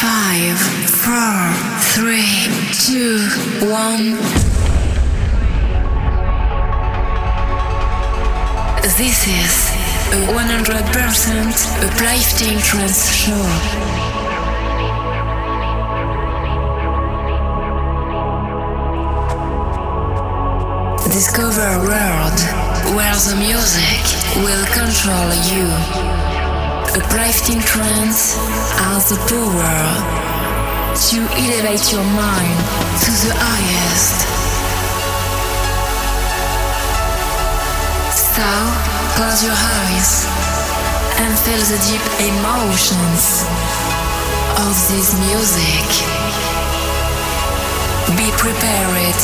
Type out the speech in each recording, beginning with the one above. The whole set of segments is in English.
Five, four, three, two, one. This is a 100% uplifting trance show. Discover a world where the music will control you. Uplifting trance has the power to elevate your mind to the highest. So, close your eyes and feel the deep emotions of this music. Be prepared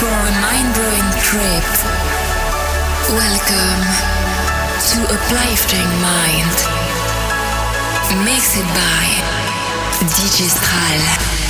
for a mind-blowing trip. Welcome to Uplifting Mind. Mixed by DJ.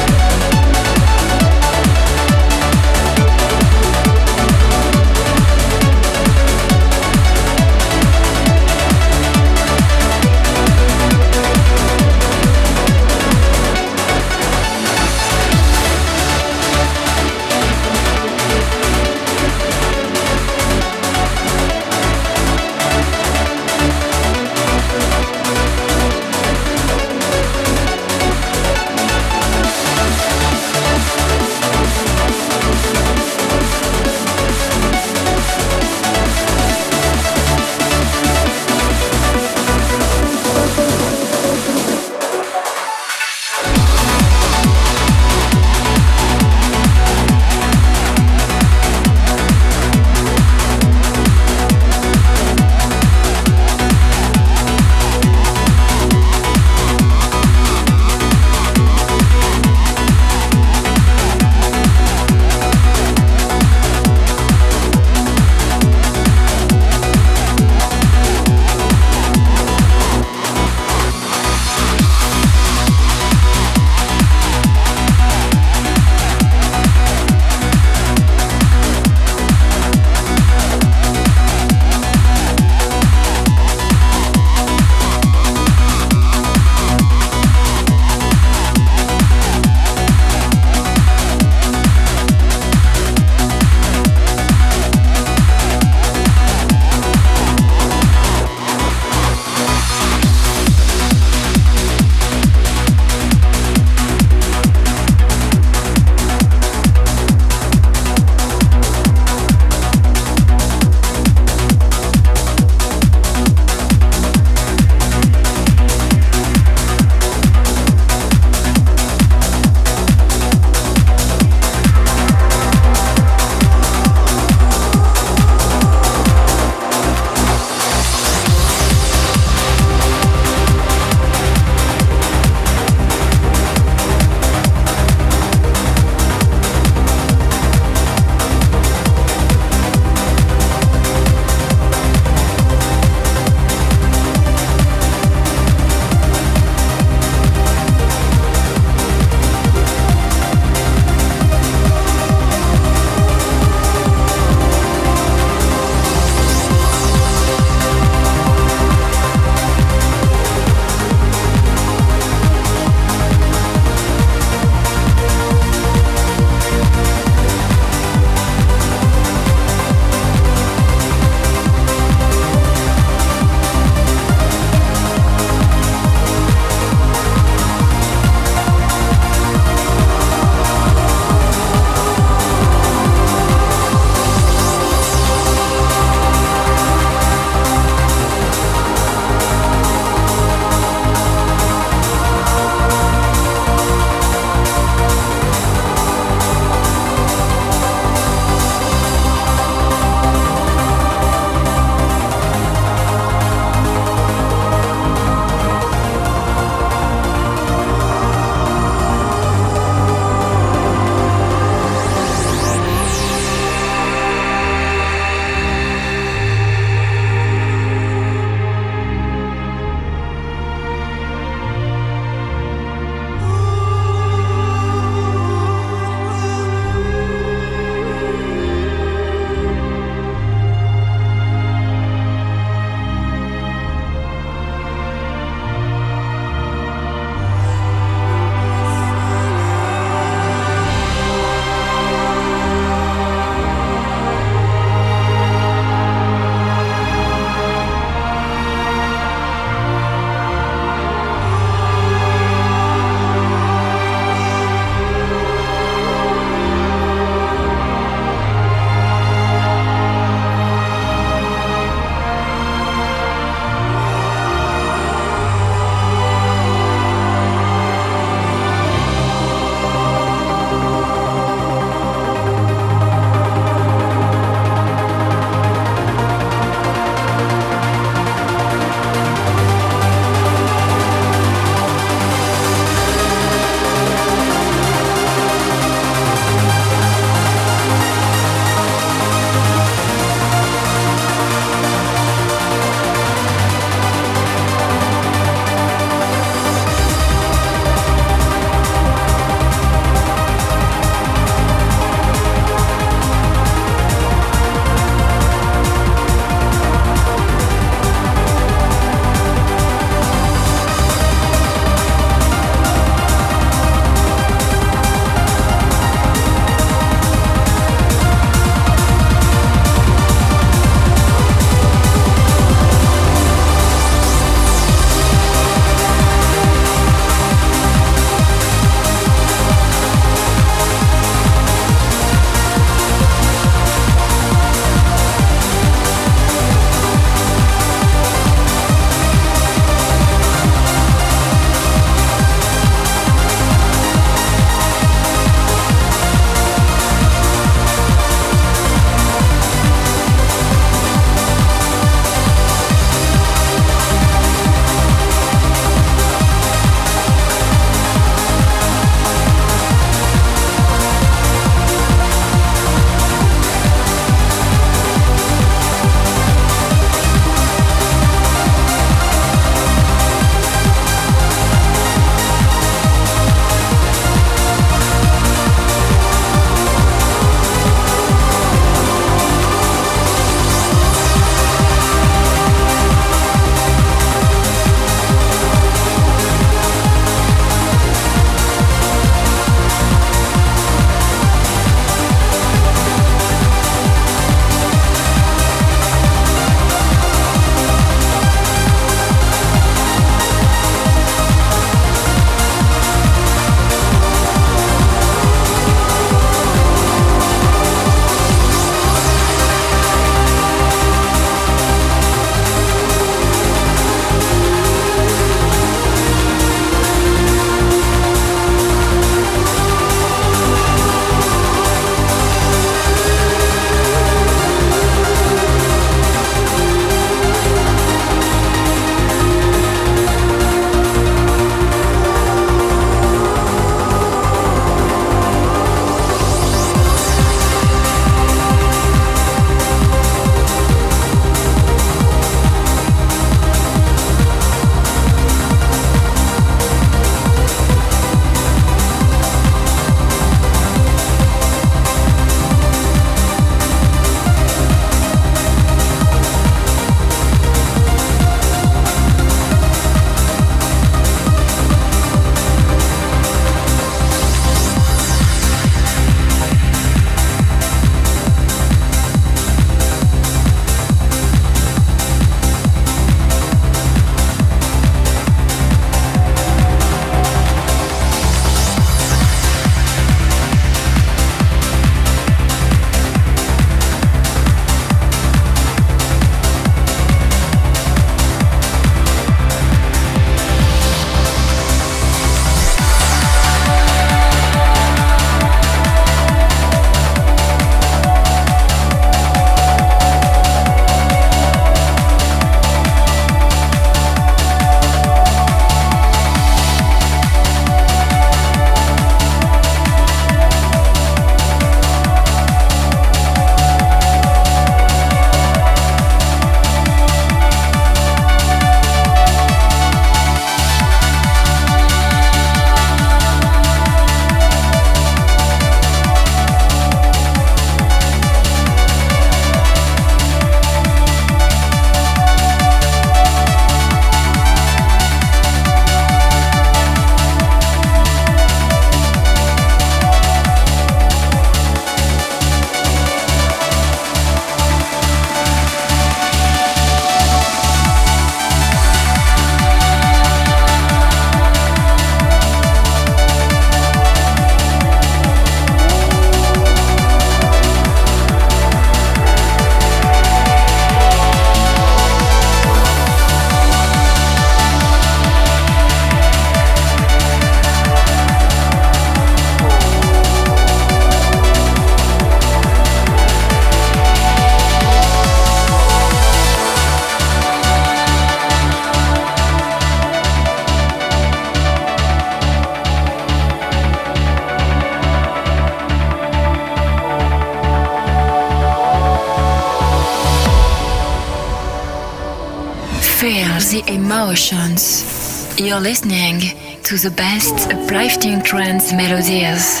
Emotions. You're listening to the best uplifting trance melodies.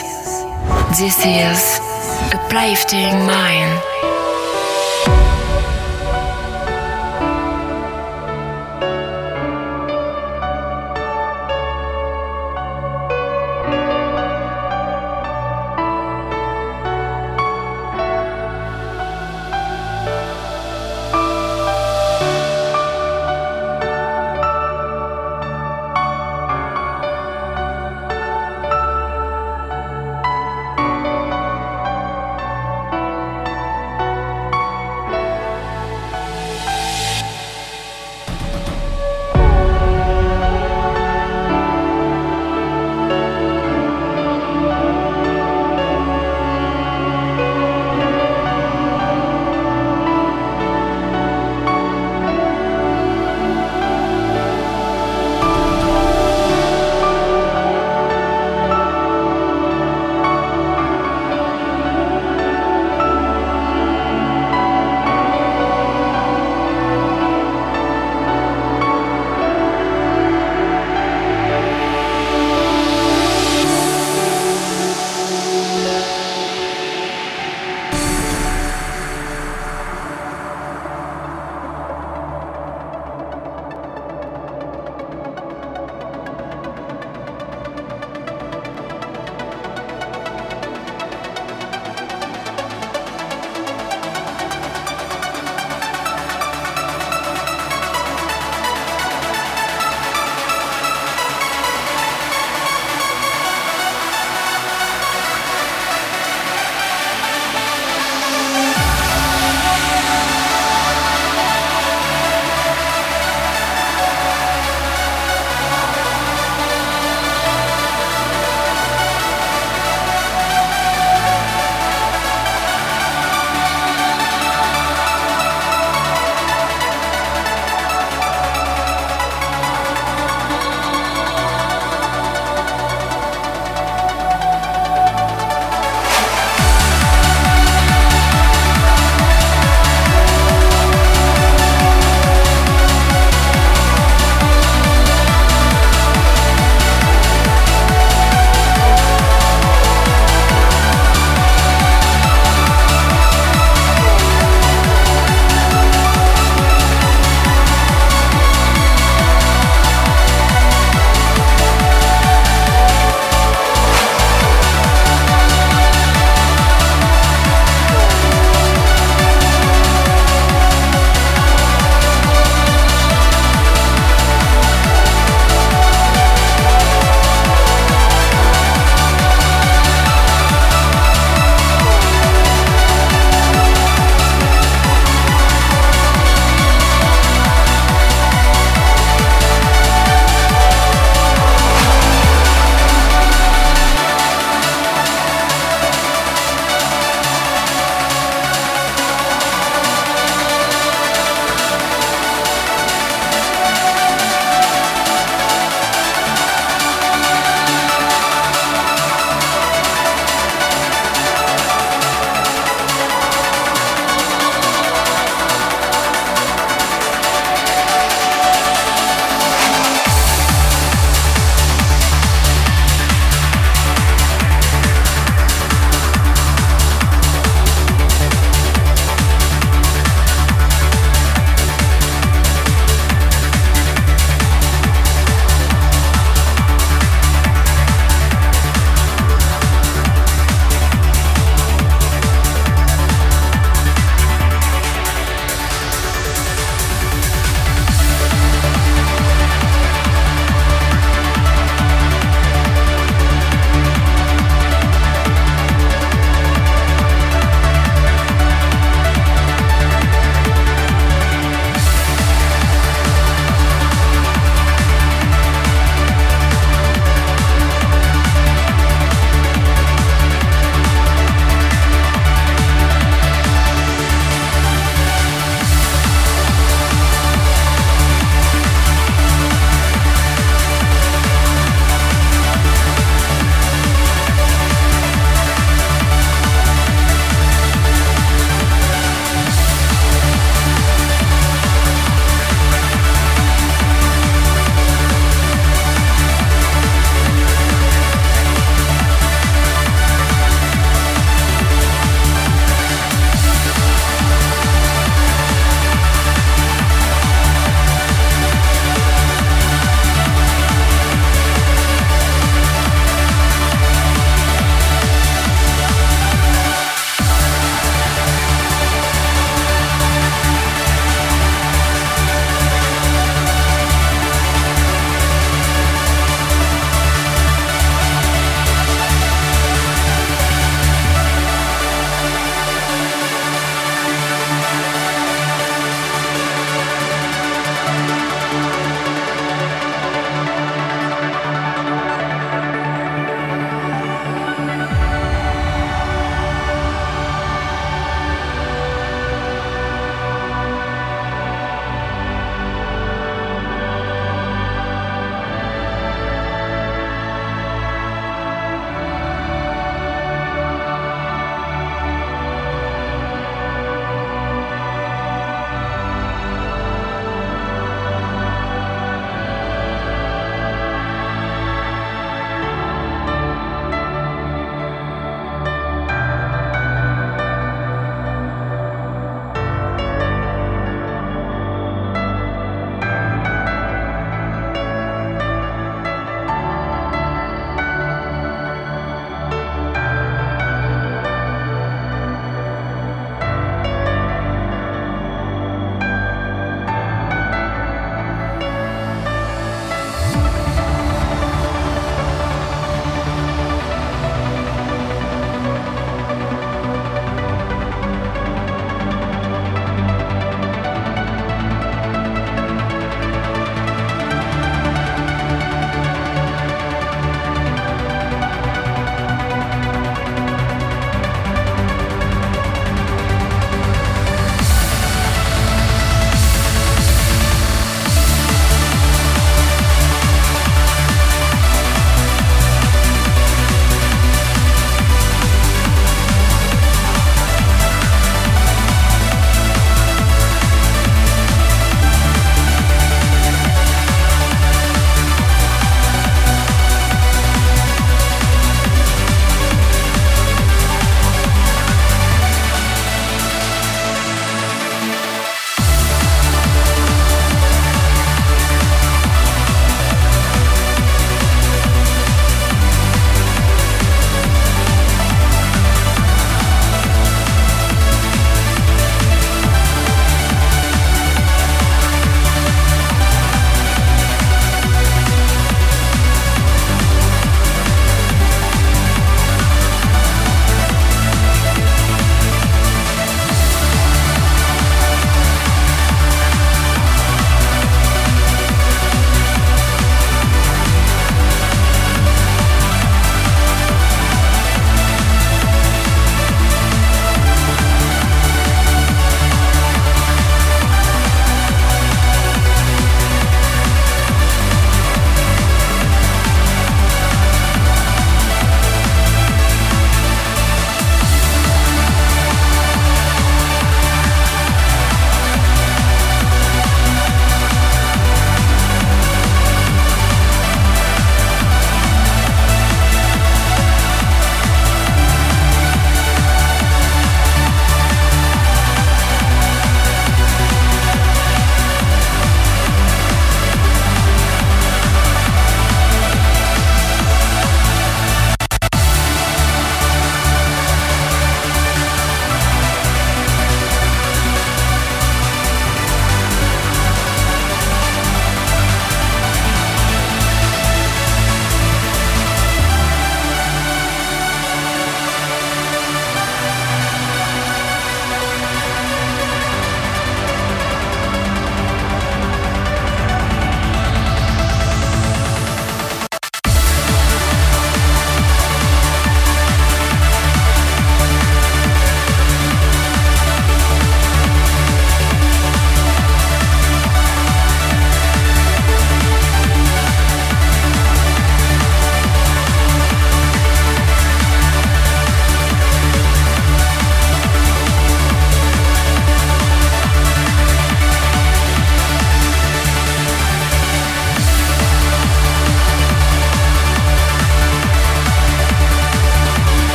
This is Uplifting Mind.